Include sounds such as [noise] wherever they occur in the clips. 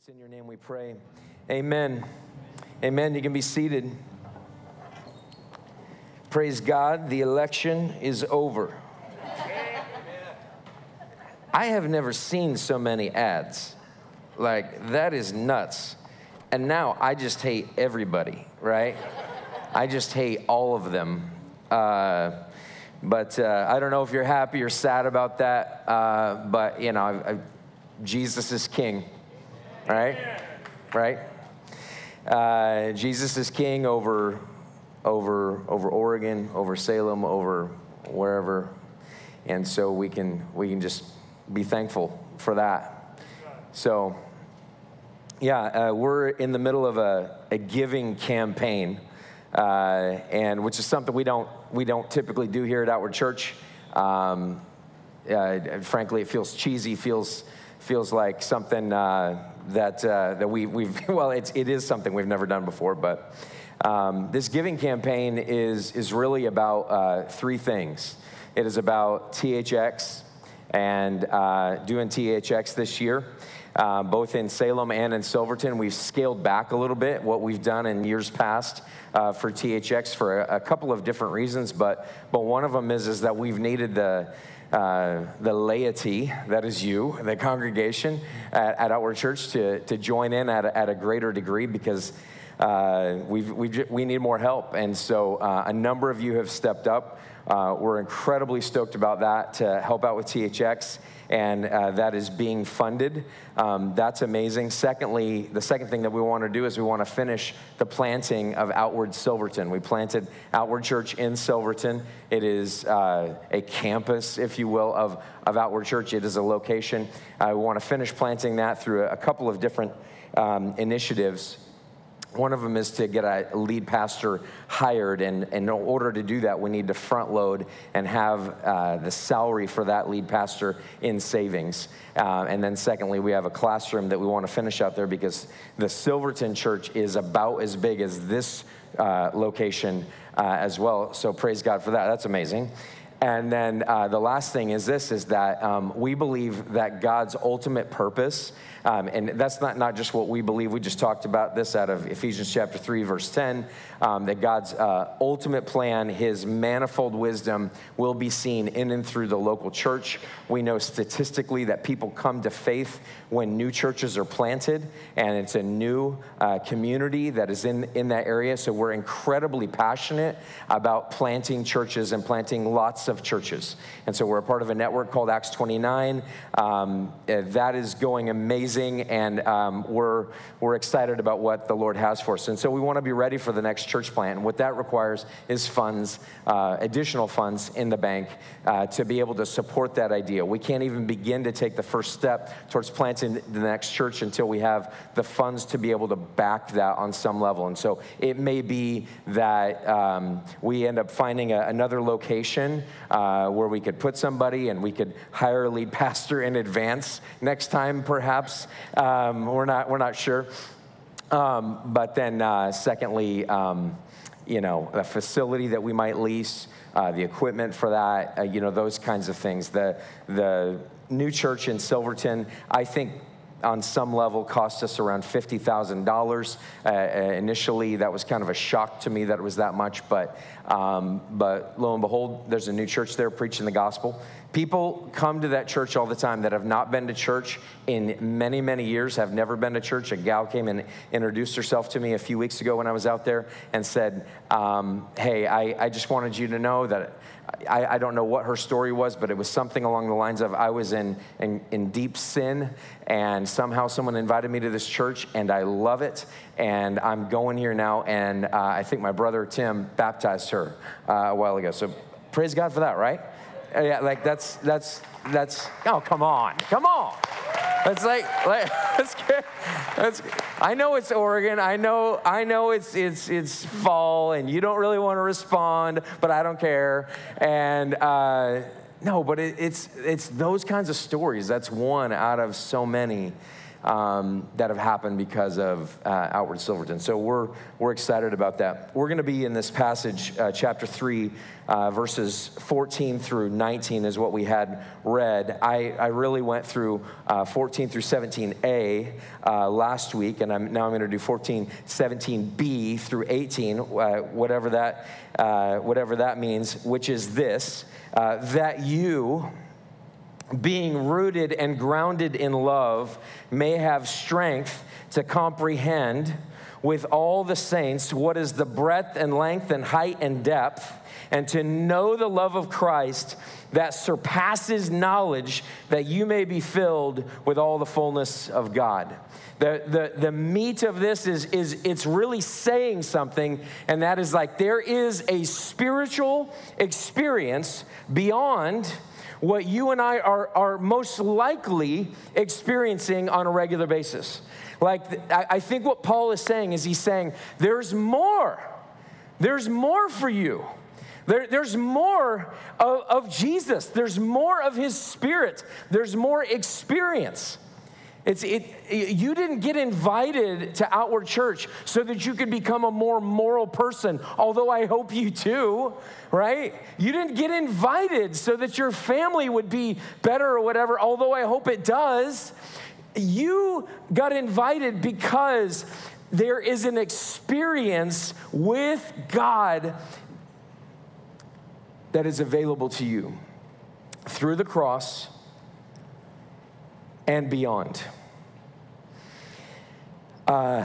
It's in your name we pray. Amen. Amen. You can be seated. Praise God, the election is over. I have never seen so many ads. Like, that is nuts. And now I just hate everybody, right? I just hate all of them. Uh, but uh, I don't know if you're happy or sad about that. Uh, but, you know, I, I, Jesus is king right? Right? Uh, Jesus is king over, over, over Oregon, over Salem, over wherever. And so we can, we can just be thankful for that. So, yeah, uh, we're in the middle of a, a giving campaign, uh, and which is something we don't, we don't typically do here at Outward Church. Um, uh, frankly, it feels cheesy, feels, feels like something uh, that, uh, that we, we've, [laughs] well, it's, it is something we've never done before, but um, this giving campaign is, is really about uh, three things. It is about THX and uh, doing THX this year. Uh, both in Salem and in Silverton, we've scaled back a little bit what we've done in years past uh, for THX for a, a, couple of different reasons, but, but one of them is, is that we've needed the, uh, the laity, that is you, the congregation at, at Outward Church, to, to join in at a, at a greater degree because uh, we we need more help. And so uh, a number of you have stepped up. Uh, we're incredibly stoked about that to help out with THX and uh, that is being funded. Um, that's amazing. Secondly, the second thing that we want to do is we want to finish the planting of Outward Silverton. We planted Outward Church in Silverton. It is uh, a campus, if you will, of, of Outward Church. It is a location. Uh, we want to finish planting that through a, a couple of different um, initiatives. One of them is to get a lead pastor hired, and, and in order to do that, we need to front load and have uh, the salary for that lead pastor in savings. Uh, and then, secondly, we have a classroom that we want to finish out there because the Silverton church is about as big as this uh, location uh, as well. So, praise God for that. That's amazing. And then uh, the last thing is this is that um, we believe that God's ultimate purpose um, and that's not, not just what we believe. We just talked about this out of Ephesians chapter 3, verse 10, um, that God's uh, ultimate plan, his manifold wisdom, will be seen in and through the local church. We know statistically that people come to faith when new churches are planted, and it's a new uh, community that is in, in that area. So we're incredibly passionate about planting churches and planting lots of churches. And so we're a part of a network called Acts 29. Um, that is going amazing amazing, and um, we're, we're excited about what the Lord has for us. And so we want to be ready for the next church plant. And what that requires is funds, uh, additional funds in the bank uh, to be able to support that idea. We can't even begin to take the first step towards planting the next church until we have the funds to be able to back that on some level. And so it may be that um, we end up finding a, another location uh, where we could put somebody and we could hire a lead pastor in advance next time, perhaps. Um, we're, not, we're not sure. Um, but then, uh, secondly, um, you know, a facility that we might lease, uh, the equipment for that, uh, you know, those kinds of things. The, the new church in Silverton, I think on some level cost us around $50,000. Uh, uh, initially, that was kind of a shock to me that it was that much, but, um, but lo and behold, there's a new church there preaching the gospel. People come to that church all the time that have not been to church in many, many years, have never been to church. A gal came and introduced herself to me a few weeks ago when I was out there and said, um, Hey, I, I just wanted you to know that I, I, don't know what her story was, but it was something along the lines of I was in, in, in, deep sin, and somehow someone invited me to this church, and I love it, and I'm going here now. And uh, I think my brother Tim baptized her uh, a while ago. So praise God for that, right? Uh, yeah, like that's that's that's. Oh, come on, come on. It's like, like [laughs] good. That's, I know it's Oregon. I know, I know it's it's it's fall, and you don't really want to respond, but I don't care. And uh, no, but it, it's it's those kinds of stories. That's one out of so many um, that have happened because of uh, Outward Silverton. So we're, we're excited about that. We're going to be in this passage, uh, chapter 3, uh, verses 14 through 19 is what we had read. I, I really went through uh, 14 through 17a uh, last week, and I'm, now I'm going to do 14, 17b through 18, uh, whatever, that, whatever that means, which is this that you being rooted and grounded in love, may have strength to comprehend with all the saints what is the breadth and length and height and depth, and to know the love of Christ that surpasses knowledge, that you may be filled with all the fullness of God. The, the, the meat of this is, is it's really saying something, and that is like there is a spiritual experience beyond what you and I are, are most likely experiencing on a regular basis. Like, I think what Paul is saying is he's saying, there's more. There's more for you. There, there's more of, of Jesus. There's more of his spirit. There's more experience. It's, it, you didn't get invited to Outward Church so that you could become a more moral person, although I hope you do, right? You didn't get invited so that your family would be better or whatever, although I hope it does. You got invited because there is an experience with God that is available to you through the cross and beyond. Uh,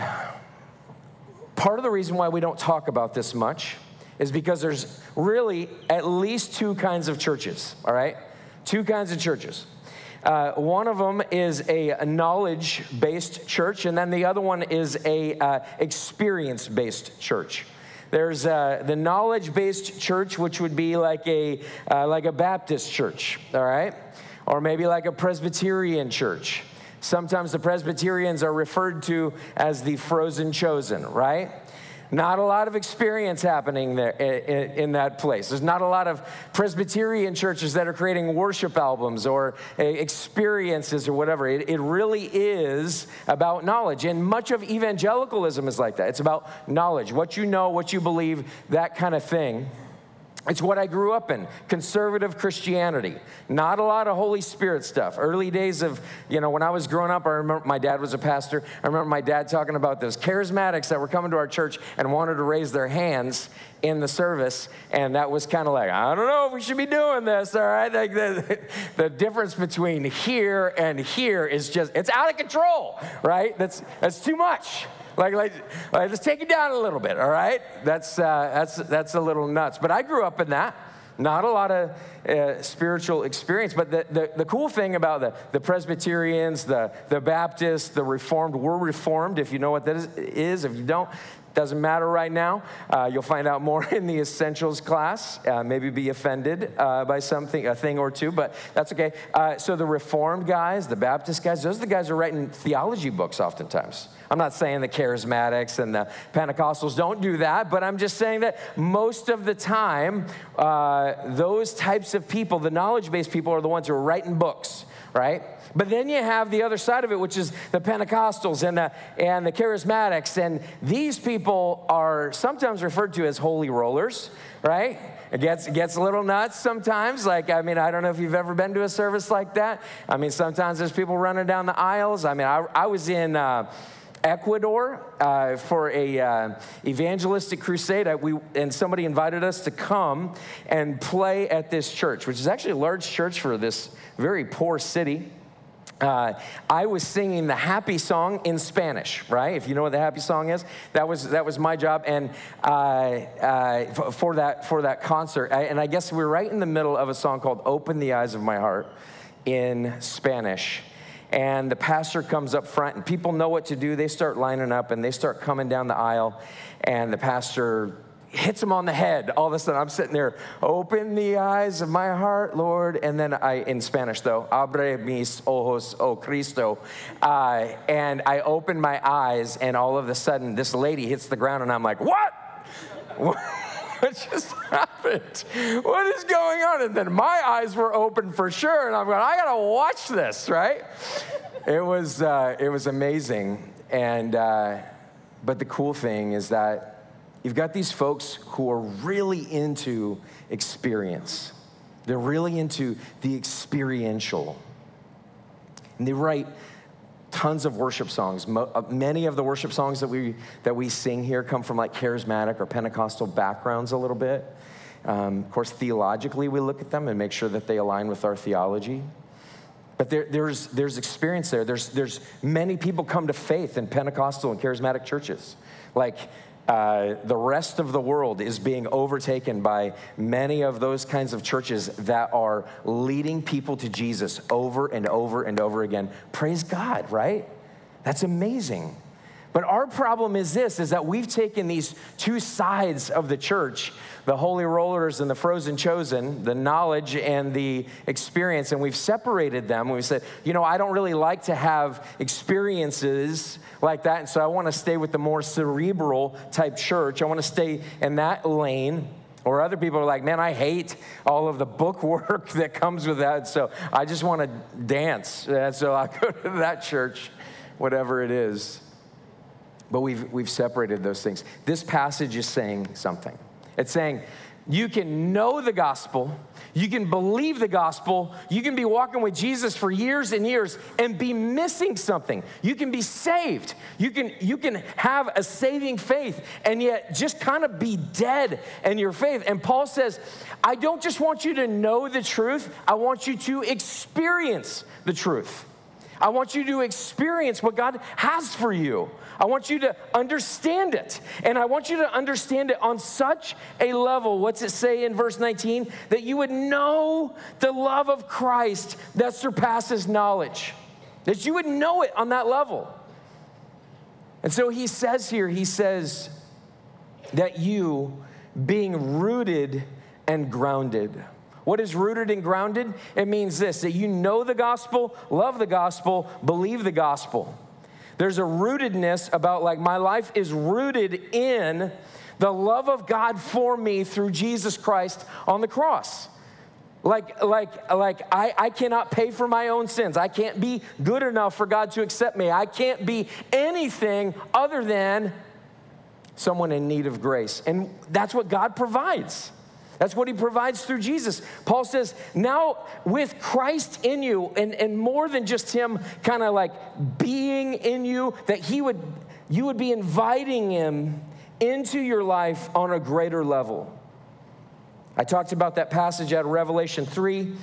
part of the reason why we don't talk about this much is because there's really at least two kinds of churches, all right? Two kinds of churches. Uh, one of them is a, a knowledge-based church, and then the other one is a uh, experience-based church. There's uh, the knowledge-based church, which would be like a uh, like a Baptist church, all right, or maybe like a Presbyterian church. Sometimes the Presbyterians are referred to as the frozen chosen, right? Not a lot of experience happening there in, that place. There's not a lot of Presbyterian churches that are creating worship albums or uh, experiences or whatever. It really is about knowledge. And much of evangelicalism is like that. It's about knowledge, what you know, what you believe, that kind of thing. It's what I grew up in conservative Christianity. Not a lot of Holy Spirit stuff. Early days of, you know, when I was growing up, I remember my dad was a pastor. I remember my dad talking about those charismatics that were coming to our church and wanted to raise their hands in the service. And that was kind of like, I don't know if we should be doing this, all right? Like the, [laughs] the difference between here and here is just, it's out of control, right? That's, that's too much. Like, like, like, let's take it down a little bit, all right? That's, uh, that's, that's a little nuts. But I grew up in that. Not a lot of uh, spiritual experience. But the, the, the, cool thing about the, the Presbyterians, the, the Baptists, the Reformed, we're Reformed, if you know what that is. is. If you don't, doesn't matter right now. Uh, you'll find out more [laughs] in the essentials class. Uh, maybe be offended uh, by something, a thing or two, but that's okay. Uh, so the Reformed guys, the Baptist guys, those are the guys who are writing theology books oftentimes. I'm not saying the charismatics and the Pentecostals don't do that, but I'm just saying that most of the time, uh, those types of people, the knowledge based people, are the ones who are writing books, right? But then you have the other side of it, which is the Pentecostals and the, and the charismatics. And these people are sometimes referred to as holy rollers, right? It gets, it gets a little nuts sometimes. Like, I mean, I don't know if you've ever been to a service like that. I mean, sometimes there's people running down the aisles. I mean, I, I was in. Uh, Ecuador uh, for a uh, evangelistic crusade. I, we, and somebody invited us to come and play at this church, which is actually a large church for this very poor city. Uh, I was singing the happy song in Spanish, right? If you know what the happy song is, that was that was my job, and uh, uh, for that for that concert, I, and I guess we we're right in the middle of a song called "Open the Eyes of My Heart" in Spanish and the pastor comes up front, and people know what to do. They start lining up and they start coming down the aisle, and the pastor hits him on the head. All of a sudden, I'm sitting there, open the eyes of my heart, Lord. And then I, in Spanish though, abre mis ojos, oh Cristo. Uh, and I open my eyes, and all of a sudden, this lady hits the ground, and I'm like, what? [laughs] what just happened? What is going on? And then my eyes were open for sure, and I'm going, I gotta watch this, right? It was, uh, it was amazing. And, uh, but the cool thing is that you've got these folks who are really into experience. They're really into the experiential. And they write tons of worship songs. Uh, many of the worship songs that we, that we sing here come from like charismatic or Pentecostal backgrounds a little bit. Um, of course, theologically, we look at them and make sure that they align with our theology. But there, there's, there's experience there. There's, there's many people come to faith in Pentecostal and charismatic churches. Like uh, the rest of the world is being overtaken by many of those kinds of churches that are leading people to Jesus over and over and over again. Praise God, right? That's amazing. But our problem is this is that we've taken these two sides of the church, the holy rollers and the frozen chosen, the knowledge and the experience, and we've separated them. We said, you know, I don't really like to have experiences like that, and so I want to stay with the more cerebral type church. I want to stay in that lane. Or other people are like, man, I hate all of the book work [laughs] that comes with that. So I just want to dance. And so I go to that church, whatever it is. But we've, we've separated those things. This passage is saying something. It's saying, you can know the gospel, you can believe the gospel, you can be walking with Jesus for years and years and be missing something. You can be saved. You can you can have a saving faith and yet just kind of be dead in your faith. And Paul says, I don't just want you to know the truth, I want you to experience the truth. I want you to experience what God has for you. I want you to understand it. And I want you to understand it on such a level. What's it say in verse 19? That you would know the love of Christ that surpasses knowledge. That you would know it on that level. And so he says here, he says that you, being rooted and grounded, what is rooted and grounded? It means this that you know the gospel, love the gospel, believe the gospel. There's a rootedness about like my life is rooted in the love of God for me through Jesus Christ on the cross. Like, like, like I, I cannot pay for my own sins. I can't be good enough for God to accept me. I can't be anything other than someone in need of grace. And that's what God provides. That's what he provides through Jesus. Paul says, now with Christ in you, and, and more than just him kind of like being in you, that he would you would be inviting him into your life on a greater level. I talked about that passage out of Revelation 3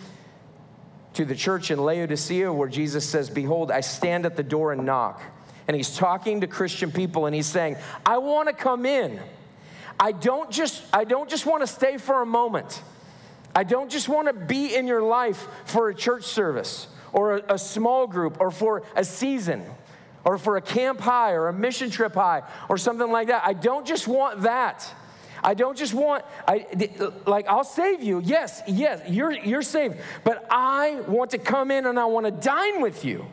to the church in Laodicea where Jesus says, Behold, I stand at the door and knock. And he's talking to Christian people and he's saying, I want to come in. I don't just, I don't just want to stay for a moment. I don't just want to be in your life for a church service or a, a small group or for a season or for a camp high or a mission trip high or something like that. I don't just want that. I don't just want, I, like, I'll save you. Yes, yes, you're, you're saved. But I want to come in and I want to dine with you.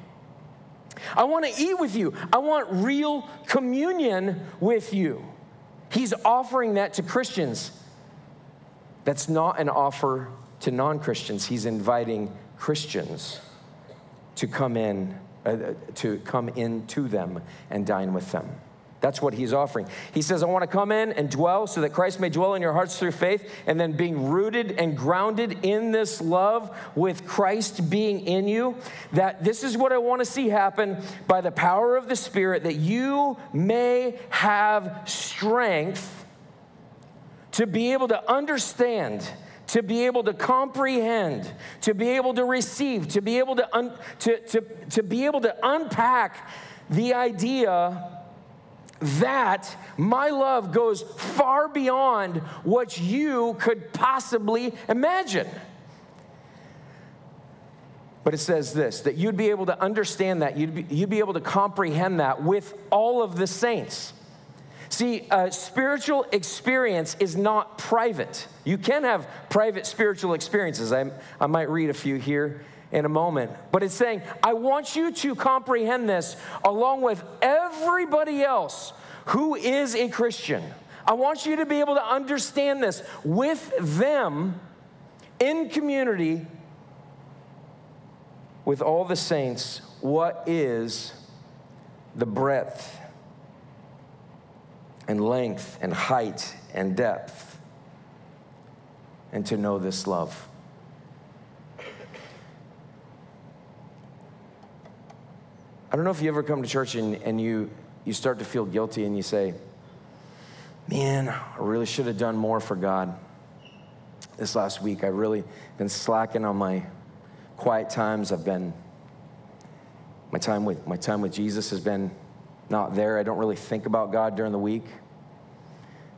I want to eat with you. I want real communion with you. He's offering that to Christians. That's not an offer to non Christians. He's inviting Christians to come in, uh, to come into them and dine with them. That's what he's offering. He says, I want to come in and dwell so that Christ may dwell in your hearts through faith, and then being rooted and grounded in this love with Christ being in you. That this is what I want to see happen by the power of the Spirit, that you may have strength to be able to understand to be able to comprehend, to be able to receive, to be able to, un, to, to, to be able to unpack the idea that my love goes far beyond what you could possibly imagine. But it says this that you'd be able to understand that, you'd be, you'd be able to comprehend that with all of the saints. See, a spiritual experience is not private. You can have private spiritual experiences. I, I might read a few here in a moment. But it's saying, I want you to comprehend this along with everybody else who is a Christian. I want you to be able to understand this with them in community with all the saints. What is the breadth and length and height and depth? And to know this love. I don't know if you ever come to church and, and you, you start to feel guilty and you say, Man, I really should have done more for God this last week. I've really been slacking on my quiet times. I've been, my time with, my time with Jesus has been not there. I don't really think about God during the week.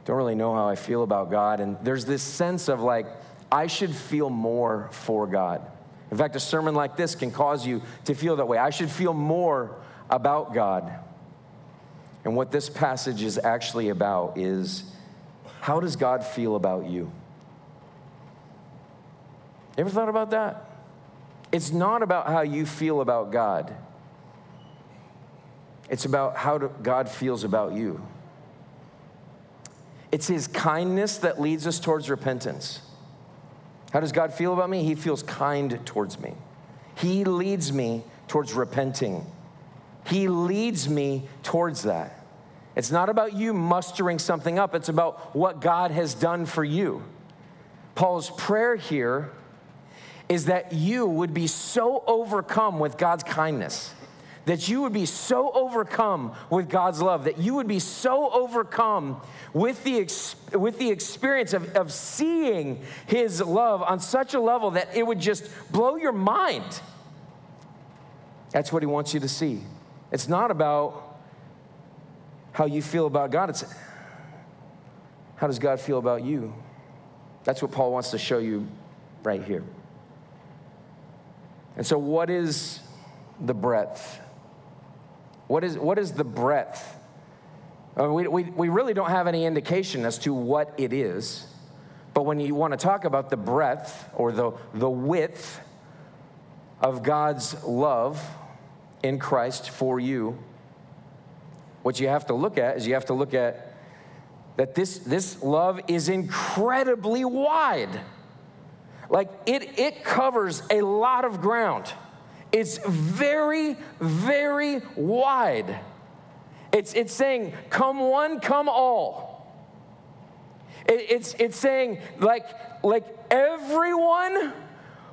Don't really know how I feel about God. And there's this sense of like, I should feel more for God. In fact, a sermon like this can cause you to feel that way. I should feel more about God. And what this passage is actually about is how does God feel about you? Ever thought about that? It's not about how you feel about God. It's about how God feels about you. It's his kindness that leads us towards repentance. How does God feel about me? He feels kind towards me. He leads me towards repenting. He leads me towards that. It's not about you mustering something up, it's about what God has done for you. Paul's prayer here is that you would be so overcome with God's kindness that you would be so overcome with God's love, that you would be so overcome with the, with the experience of, of seeing His love on such a level that it would just blow your mind. That's what He wants you to see. It's not about how you feel about God, it's how does God feel about you? That's what Paul wants to show you right here. And so, what is the breadth? What is, what is the breadth? I we, we, we really don't have any indication as to what it is. But when you want to talk about the breadth or the, the width of God's love in Christ for you, what you have to look at is you have to look at that this, this love is incredibly wide. Like it, it covers a lot of ground. It's very, very wide. It's, it's saying, come one, come all. It, it's, it's saying, like, like everyone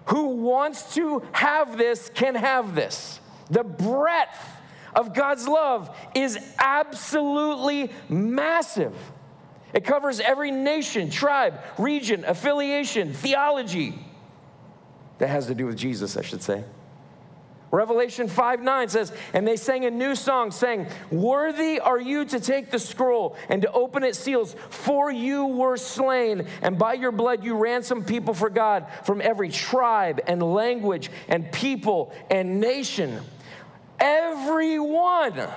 who wants to have this can have this. The breadth of God's love is absolutely massive. It covers every nation, tribe, region, affiliation, theology that has to do with Jesus, I should say. Revelation 5 9 says, And they sang a new song, saying, Worthy are you to take the scroll and to open its seals, for you were slain, and by your blood you ransomed people for God from every tribe and language and people and nation. Everyone,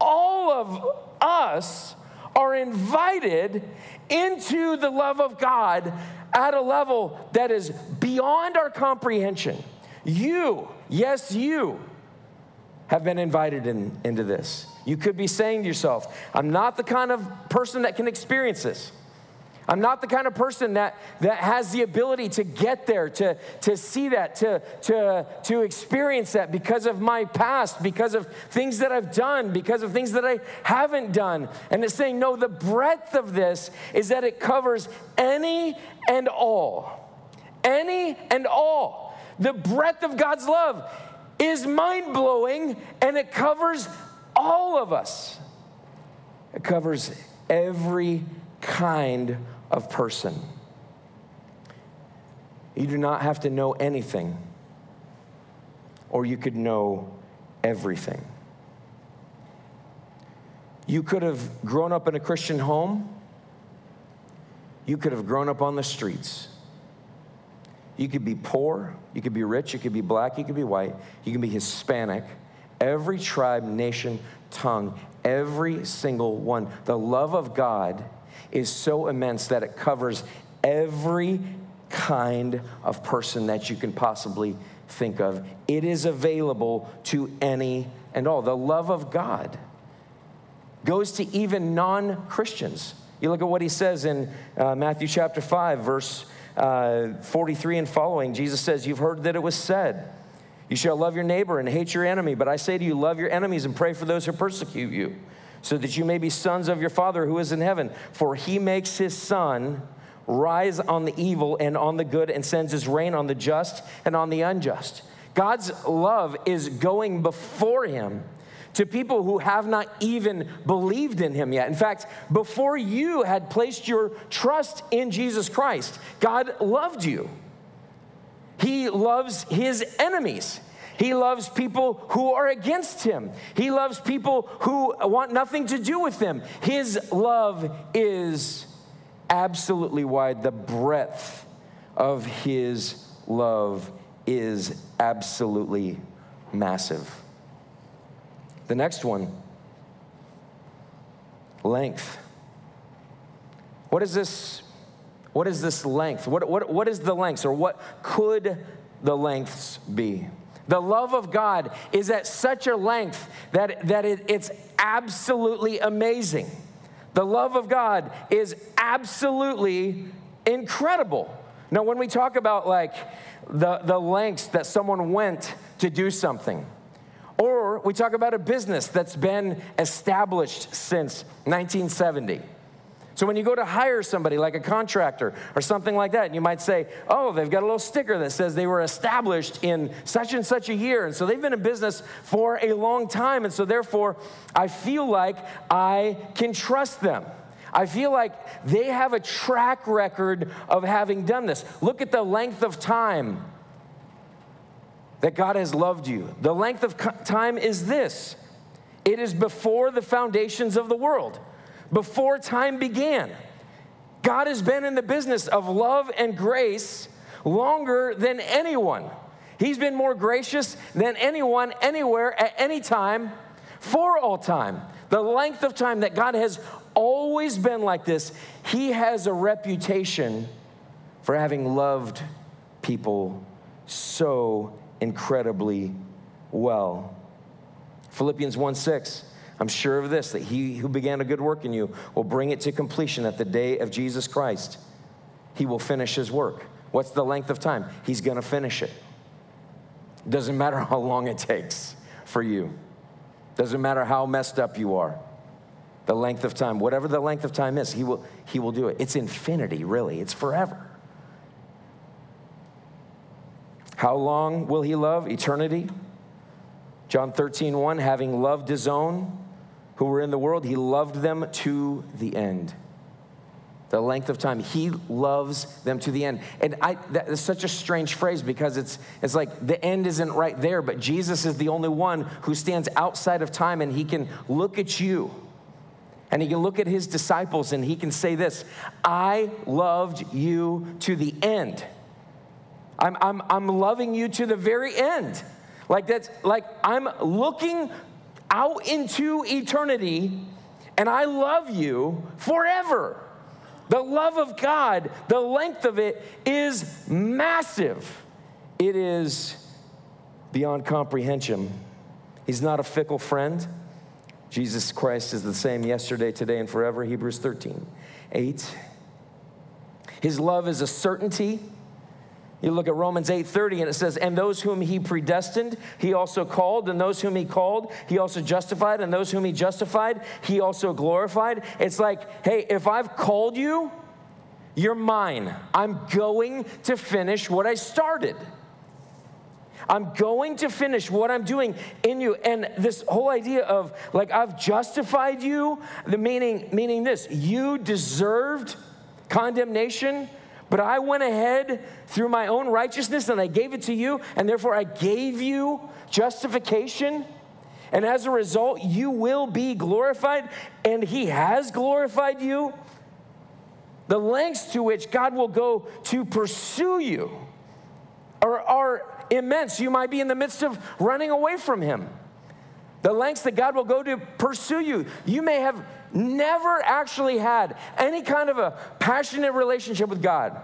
all of us are invited into the love of God at a level that is beyond our comprehension. You, yes, you have been invited in, into this. You could be saying to yourself, I'm not the kind of person that can experience this. I'm not the kind of person that, that has the ability to get there, to, to see that, to, to, to experience that because of my past, because of things that I've done, because of things that I haven't done. And it's saying, no, the breadth of this is that it covers any and all. Any and all the breadth of God's love is mind blowing and it covers all of us. It covers every kind of person. You do not have to know anything, or you could know everything. You could have grown up in a Christian home. You could have grown up on the streets. You could be poor, you could be rich, you could be black, you could be white, you can be Hispanic. Every tribe, nation, tongue, every single one. The love of God is so immense that it covers every kind of person that you can possibly think of. It is available to any and all. The love of God goes to even non Christians. You look at what he says in uh, Matthew chapter 5, verse uh, 43 and following. Jesus says, You've heard that it was said, You shall love your neighbor and hate your enemy. But I say to you, love your enemies and pray for those who persecute you, so that you may be sons of your Father who is in heaven. For he makes his sun rise on the evil and on the good and sends his rain on the just and on the unjust. God's love is going before him to people who have not even believed in him yet. In fact, before you had placed your trust in Jesus Christ, God loved you. He loves his enemies. He loves people who are against him. He loves people who want nothing to do with him. His love is absolutely wide. The breadth of his love is absolutely massive. The next one length. What is this? What is this length? What, what, what is the length, or what could the lengths be? The love of God is at such a length that, that it, it's absolutely amazing. The love of God is absolutely incredible. Now, when we talk about like the, the lengths that someone went to do something, or we talk about a business that's been established since 1970. So when you go to hire somebody like a contractor or something like that, and you might say, oh, they've got a little sticker that says they were established in such and such a year. And so they've been in business for a long time. And so therefore, I feel like I can trust them. I feel like they have a track record of having done this. Look at the length of time that God has loved you. The length of time is this it is before the foundations of the world, before time began. God has been in the business of love and grace longer than anyone. He's been more gracious than anyone, anywhere, at any time, for all time. The length of time that God has always been like this, He has a reputation for having loved people so incredibly well. Philippians 1 6. I'm sure of this, that he who began a good work in you will bring it to completion at the day of Jesus Christ. He will finish his work. What's the length of time? He's going to finish it. Doesn't matter [laughs] how long it takes for you, doesn't matter how messed up you are. The length of time, whatever the length of time is, he will, he will do it. It's infinity, really, it's forever. How long will he love? Eternity. John 13, 1, having loved his own who were in the world, he loved them to the end. The length of time. He loves them to the end. And I, that is such a strange phrase because it's, it's like the end isn't right there, but Jesus is the only one who stands outside of time and he can look at you and he can look at his disciples and he can say this I loved you to the end. I'm, I'm, I'm loving you to the very end. Like that's like I'm looking out into eternity and I love you forever. The love of God, the length of it is massive. It is beyond comprehension. He's not a fickle friend. Jesus Christ is the same yesterday, today, and forever. Hebrews 13, 8. His love is a certainty. You look at Romans 8:30 and it says, "And those whom he predestined, he also called, and those whom he called, he also justified, and those whom he justified, he also glorified." It's like, "Hey, if I've called you, you're mine. I'm going to finish what I started." I'm going to finish what I'm doing in you. And this whole idea of like I've justified you, the meaning meaning this, you deserved condemnation but I went ahead through my own righteousness and I gave it to you, and therefore I gave you justification. And as a result, you will be glorified, and He has glorified you. The lengths to which God will go to pursue you are, are immense. You might be in the midst of running away from Him. The lengths that God will go to pursue you. You may have never actually had any kind of a passionate relationship with God.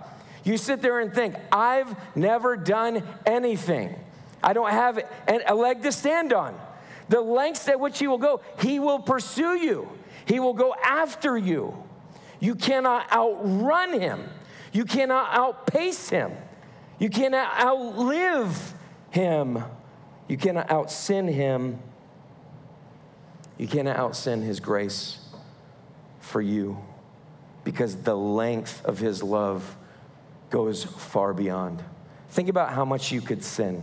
You sit there and think, I've never done anything. I don't have a leg to stand on. The lengths at which He will go, He will pursue you, He will go after you. You cannot outrun him. You cannot outpace him. You cannot outlive him. You cannot outsin him. You cannot outsin his grace for you because the length of his love goes far beyond. Think about how much you could sin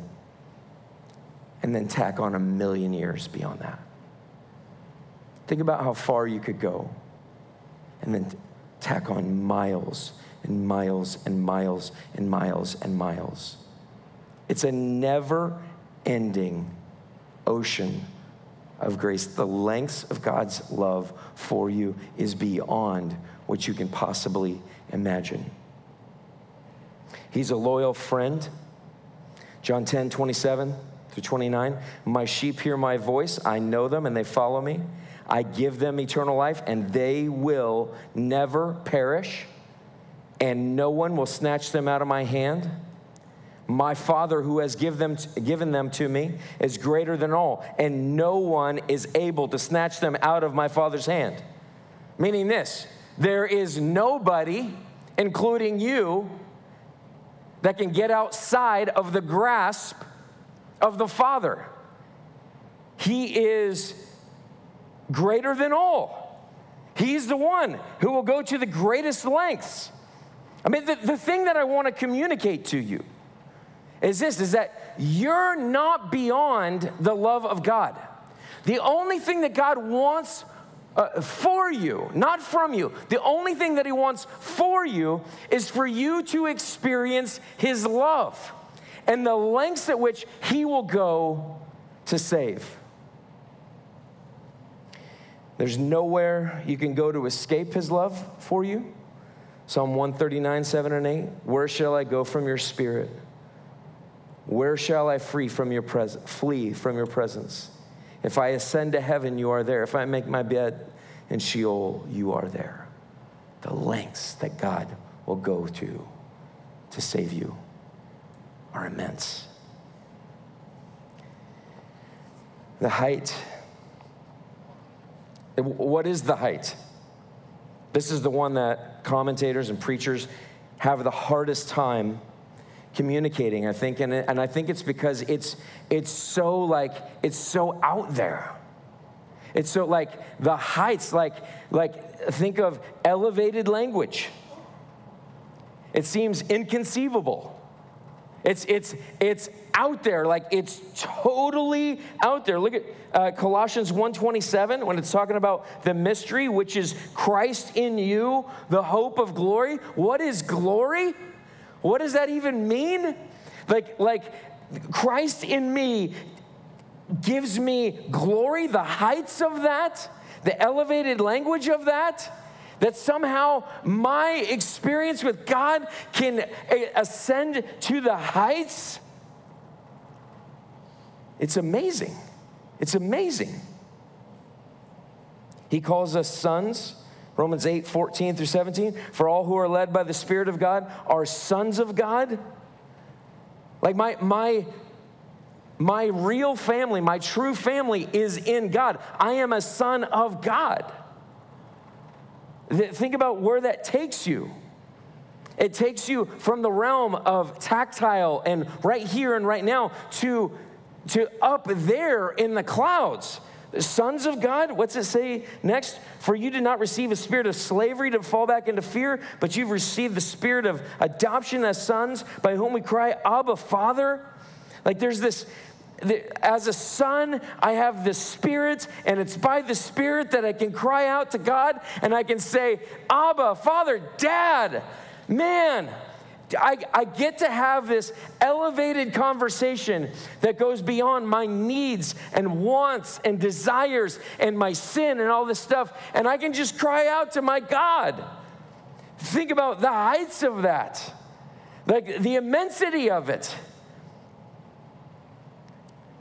and then tack on a million years beyond that. Think about how far you could go and then tack on miles and miles and miles and miles and miles. It's a never ending ocean of grace. The lengths of God's love for you is beyond what you can possibly imagine. He's a loyal friend. John 10, 27 through 29. My sheep hear my voice. I know them and they follow me. I give them eternal life and they will never perish, and no one will snatch them out of my hand. My Father, who has give them, given them to me, is greater than all, and no one is able to snatch them out of my Father's hand. Meaning this there is nobody, including you, that can get outside of the grasp of the Father. He is greater than all. He's the one who will go to the greatest lengths. I mean, the, the thing that I want to communicate to you is this is that you're not beyond the love of God. The only thing that God wants uh, for you, not from you, the only thing that He wants for you is for you to experience His love and the lengths at which He will go to save. There's nowhere you can go to escape His love for you. Psalm 139, 7 and 8. Where shall I go from your spirit? Where shall I flee from your presence? Flee from your presence. If I ascend to heaven, you are there. If I make my bed in Sheol, you are there. The lengths that God will go to to save you are immense. The height. What is the height? This is the one that commentators and preachers have the hardest time communicating, I think. And, and I think it's because it's, it's so like, it's so out there. It's so like the heights, like, like think of elevated language. It seems inconceivable. It's, it's, it's out there, like it's totally out there. Look at uh, Colossians 1.27 when it's talking about the mystery, which is Christ in you, the hope of glory. What is glory? What does that even mean? Like, like Christ in me gives me glory, the heights of that, the elevated language of that. That somehow my experience with God can ascend to the heights. It's amazing. It's amazing. He calls us sons. Romans 8, 14 through 17. For all who are led by the Spirit of God are sons of God. Like my, my, my real family, my true family is in God. I am a son of God. Think about where that takes you. It takes you from the realm of tactile and right here and right now to, to up there in the clouds sons of God, what's it say next? For you did not receive a spirit of slavery to fall back into fear, but you've received the spirit of adoption as sons, by whom we cry, Abba, Father. Like there's this, as a son, I have the Spirit, and it's by the Spirit that I can cry out to God and I can say, Abba, Father, Dad, man, I, I get to have this elevated conversation that goes beyond my needs and wants and desires and my sin and all this stuff. And I can just cry out to my God. Think about the heights of that, like the immensity of it.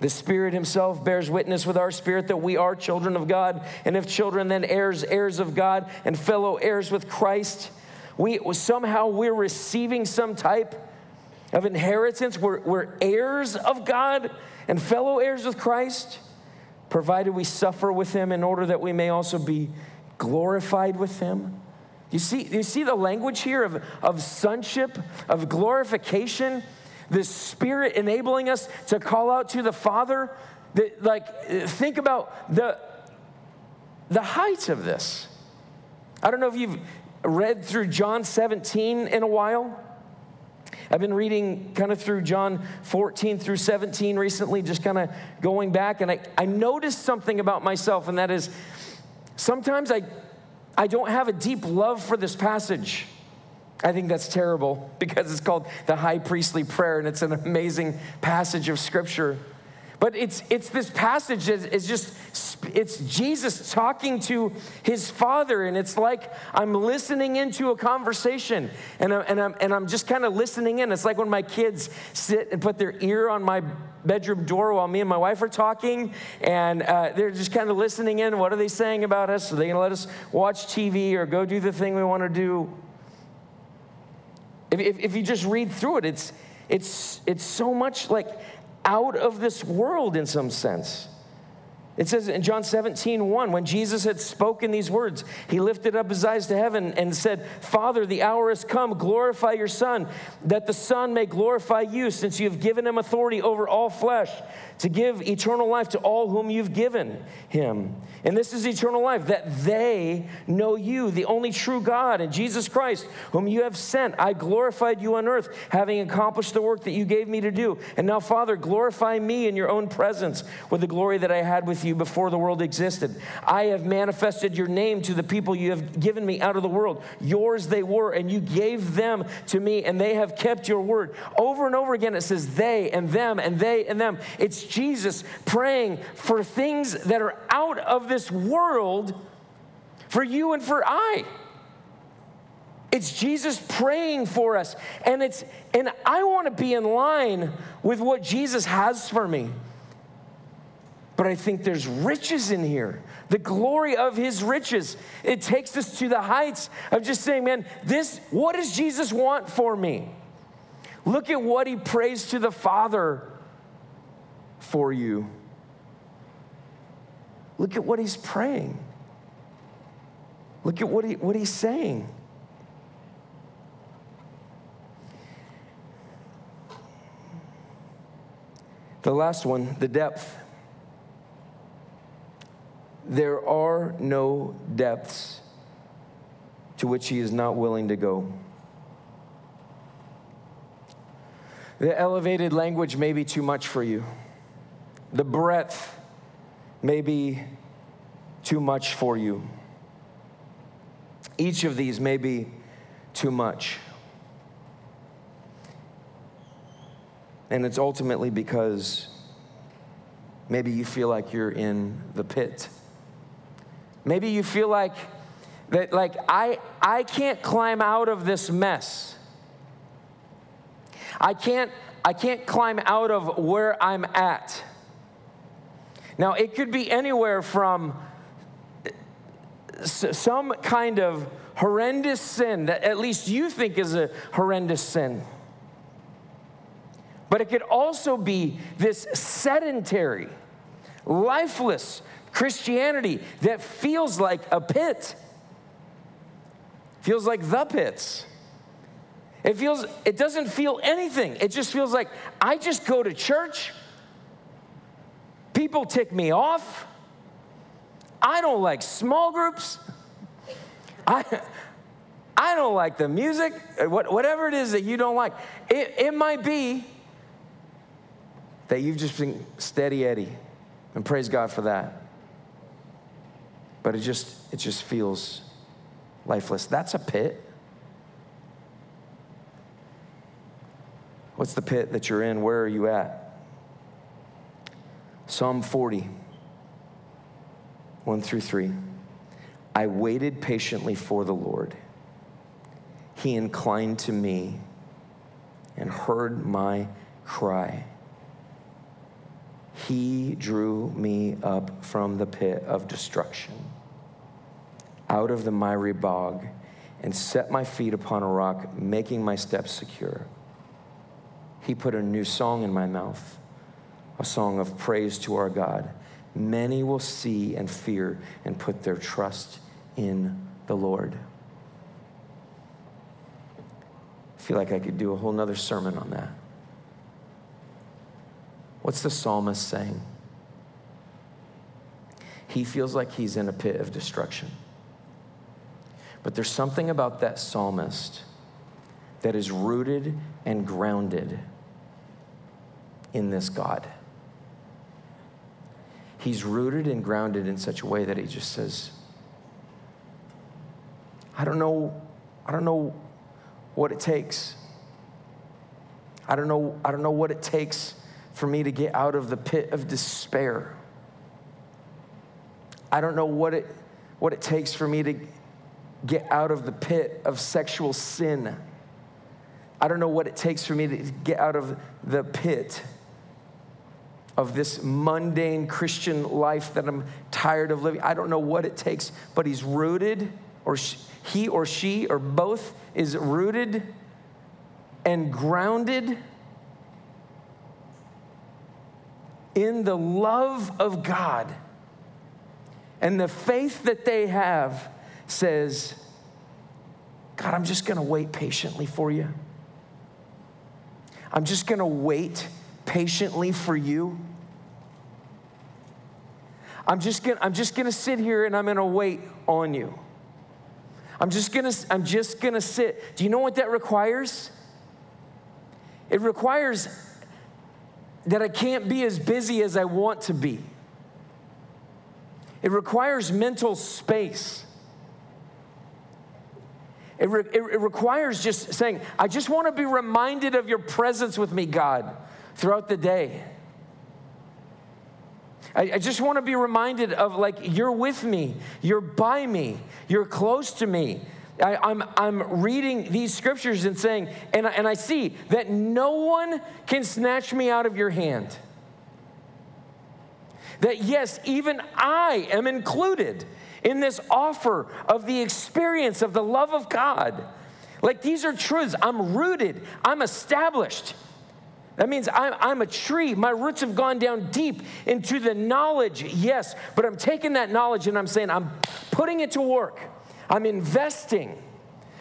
The Spirit Himself bears witness with our spirit that we are children of God, and if children, then heirs, heirs of God, and fellow heirs with Christ. We somehow we're receiving some type of inheritance. We're, we're heirs of God and fellow heirs with Christ, provided we suffer with him in order that we may also be glorified with him. You see, you see the language here of, of sonship, of glorification, the Spirit enabling us to call out to the Father. That, like, think about the, the height of this. I don't know if you've read through John 17 in a while. I've been reading kind of through John 14 through 17 recently, just kind of going back, and I, I noticed something about myself, and that is sometimes I, I don't have a deep love for this passage. I think that's terrible [laughs] because it's called the high priestly prayer, and it's an amazing passage of scripture. But it's, it's this passage that is just, it's Jesus talking to his father, and it's like I'm listening into a conversation, and, I'm, and, I'm, and I'm just kind of listening in. It's like when my kids sit and put their ear on my bedroom door while me and my wife are talking, and uh, they're just kind of listening in. What are they saying about us? Are they going to let us watch TV or go do the thing we want to do? If, if, if you just read through it, it's, it's, it's so much like out of this world in some sense. It says in John 17, 1, when Jesus had spoken these words, he lifted up his eyes to heaven and said, Father, the hour has come. Glorify your Son, that the Son may glorify you, since you have given him authority over all flesh to give eternal life to all whom you've given him. And this is eternal life, that they know you, the only true God, and Jesus Christ, whom you have sent. I glorified you on earth, having accomplished the work that you gave me to do. And now, Father, glorify me in your own presence with the glory that I had with you before the world existed. I have manifested your name to the people you have given me out of the world. Yours they were, and you gave them to me, and they have kept your word. Over and over again, it says they and them and they and them. It's Jesus praying for things that are out of this world for you and for I. It's Jesus praying for us. And it's and I want to be in line with what Jesus has for me. But I think there's riches in here. The glory of his riches. It takes us to the heights of just saying, man, this what does Jesus want for me? Look at what he prays to the Father for you. Look at what he's praying. Look at what, he, what he's saying. The last one, the depth. There are no depths to which he is not willing to go. The elevated language may be too much for you. The breadth may be too much for you. Each of these may be too much. And it's ultimately because maybe you feel like you're in the pit. Maybe you feel like that like I I can't climb out of this mess. I can't I can't climb out of where I'm at. Now, it could be anywhere from some kind of horrendous sin that at least you think is a horrendous sin. But it could also be this sedentary, lifeless Christianity that feels like a pit, feels like the pits. It feels, it doesn't feel anything. It just feels like I just go to church People tick me off. I don't like small groups. I, I don't like the music, uh, whatever it is that you don't like. It, it might be that you've just been steady Eddie, and praise God for that. But it just, it just feels lifeless. That's a pit. What's the pit that you're in? Where are you at? Psalm 40, 1 through 3. I waited patiently for the Lord. He inclined to me and heard my cry. He drew me up from the pit of destruction, out of the miry bog, and set my feet upon a rock, making my steps secure. He put a new song in my mouth a song of praise to our God. Many will see and fear and put their trust in the Lord. I feel like I could do a whole nother sermon on that. What's the psalmist saying? He feels like he's in a pit of destruction. But there's something about that psalmist that is rooted and grounded in this God. He's rooted and grounded in such a way that he just says, I don't know, I don't know what it takes. I don't know, I don't know what it takes for me to get out of the pit of despair. I don't know what it, what it takes for me to get out of the pit of sexual sin. I don't know what it takes for me to get out of the pit of this mundane Christian life that I'm tired of living. I don't know what it takes, but he's rooted, or she, he or she or both is rooted and grounded in the love of God. And the faith that they have says, God, I'm just gonna wait patiently for you. I'm just gonna wait patiently for you. I'm just gonna, I'm just gonna sit here and I'm gonna wait on you. I'm just gonna, I'm just gonna sit. Do you know what that requires? It requires that I can't be as busy as I want to be. It requires mental space. It, re- it, requires just saying, I just want to be reminded of your presence with me, God, throughout the day. I, I just want to be reminded of like, you're with me, you're by me, you're close to me. I, am I'm, I'm reading these scriptures and saying, and, and I see that no one can snatch me out of your hand. That yes, even I am included in this offer of the experience of the love of God. Like these are truths. I'm rooted, I'm established. That means I'm, I'm, a tree. My roots have gone down deep into the knowledge, yes, but I'm taking that knowledge and I'm saying, I'm putting it to work. I'm investing.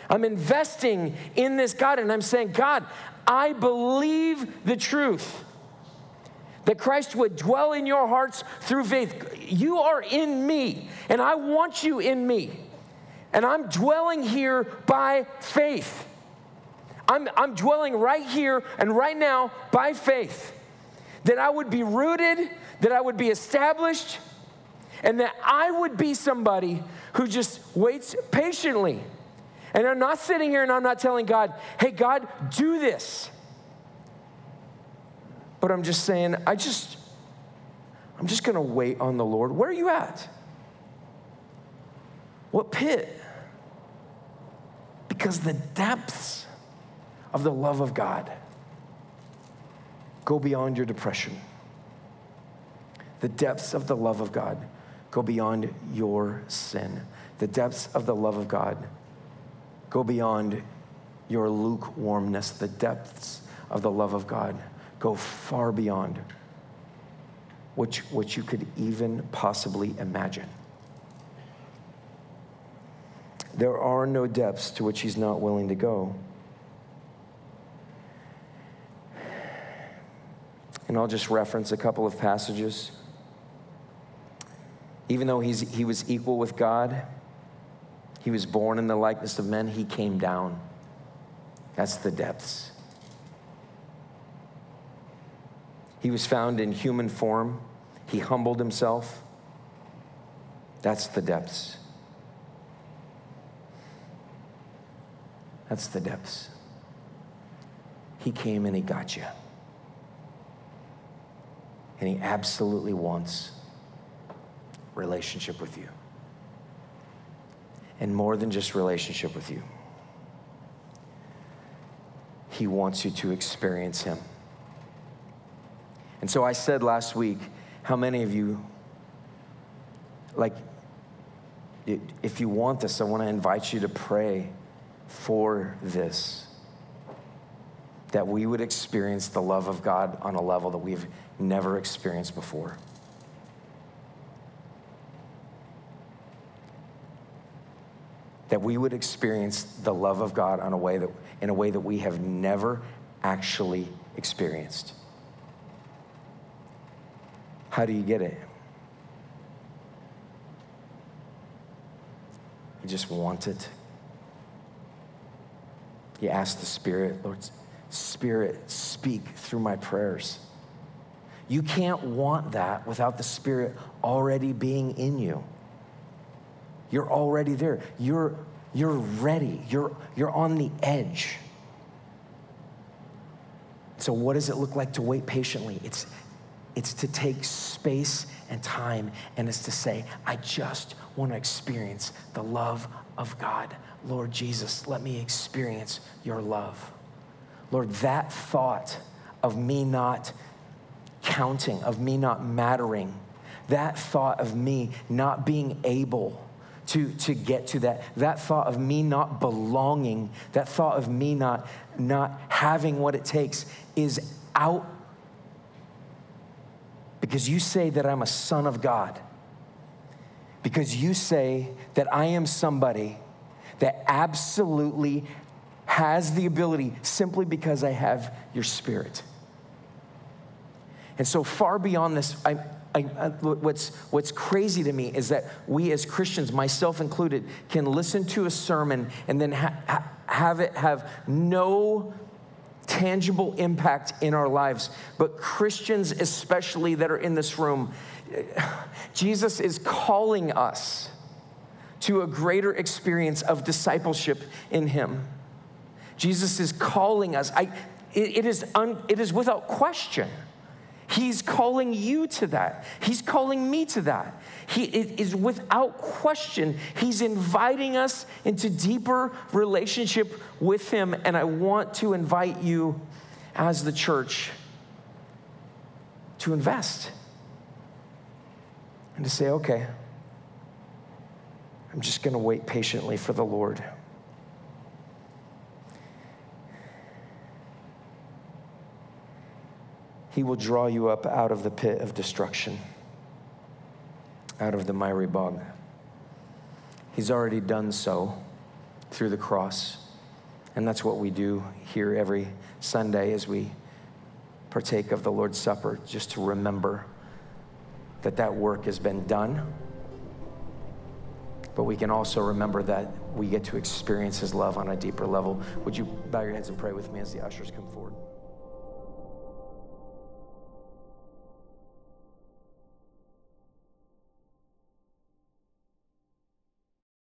I'm investing in this God, and I'm saying, God, I believe the truth that Christ would dwell in your hearts through faith. You are in me, and I want you in me. And I'm dwelling here by faith. I'm, I'm dwelling right here and right now by faith. That I would be rooted, that I would be established, and that I would be somebody who just waits patiently. And I'm not sitting here and I'm not telling God, hey, God, do this. But I'm just saying, I just, I'm just gonna wait on the Lord. Where are you at? What pit? Because the depths of the love of God go beyond your depression. The depths of the love of God go beyond your sin. The depths of the love of God go beyond your lukewarmness. The depths of the love of God go far beyond you, what you could even possibly imagine. There are no depths to which he's not willing to go. And I'll just reference a couple of passages. Even though he's, he was equal with God, he was born in the likeness of men, he came down. That's the depths. He was found in human form. He humbled himself. That's the depths. That's the depths. He came and he got you. And he absolutely wants relationship with you. And more than just relationship with you, he wants you to experience him. And so I said last week, how many of you, like, if you want this, I want to invite you to pray for this. That we would experience the love of God on a level that we've never experienced before. that we would experience the love of God on a way that, in a way that we have never actually experienced. How do you get it? You just want it. You ask the Spirit, Lord, Spirit, speak through my prayers. You can't want that without the Spirit already being in you. You're already there. You're, you're ready. You're, you're on the edge. So, what does it look like to wait patiently? It's, it's to take space and time, and it's to say, I just want to experience the love of God. Lord Jesus, let me experience your love. Lord, that thought of me not counting, of me not mattering, that thought of me not being able to, to get to that, that thought of me not belonging, that thought of me not, not having what it takes is out because you say that I'm a son of God. Because you say that I am somebody that absolutely has the ability simply because I have your spirit. And so, far beyond this, I, I, I, what's, what's crazy to me is that we as Christians, myself included, can listen to a sermon and then ha- ha- have it have no tangible impact in our lives. But Christians, especially that are in this room, [sighs] Jesus is calling us to a greater experience of discipleship in Him. Jesus is calling us. I, it, it, is un, it is without question. He's calling you to that. He's calling me to that. He it is without question. He's inviting us into deeper relationship with Him. And I want to invite you as the church to invest and to say, okay, I'm just going to wait patiently for the Lord. He will draw you up out of the pit of destruction, out of the miry bog. He's already done so through the cross. And that's what we do here every Sunday as we partake of the Lord's Supper, just to remember that that work has been done. But we can also remember that we get to experience His love on a deeper level. Would you bow your heads and pray with me as the ushers come forward?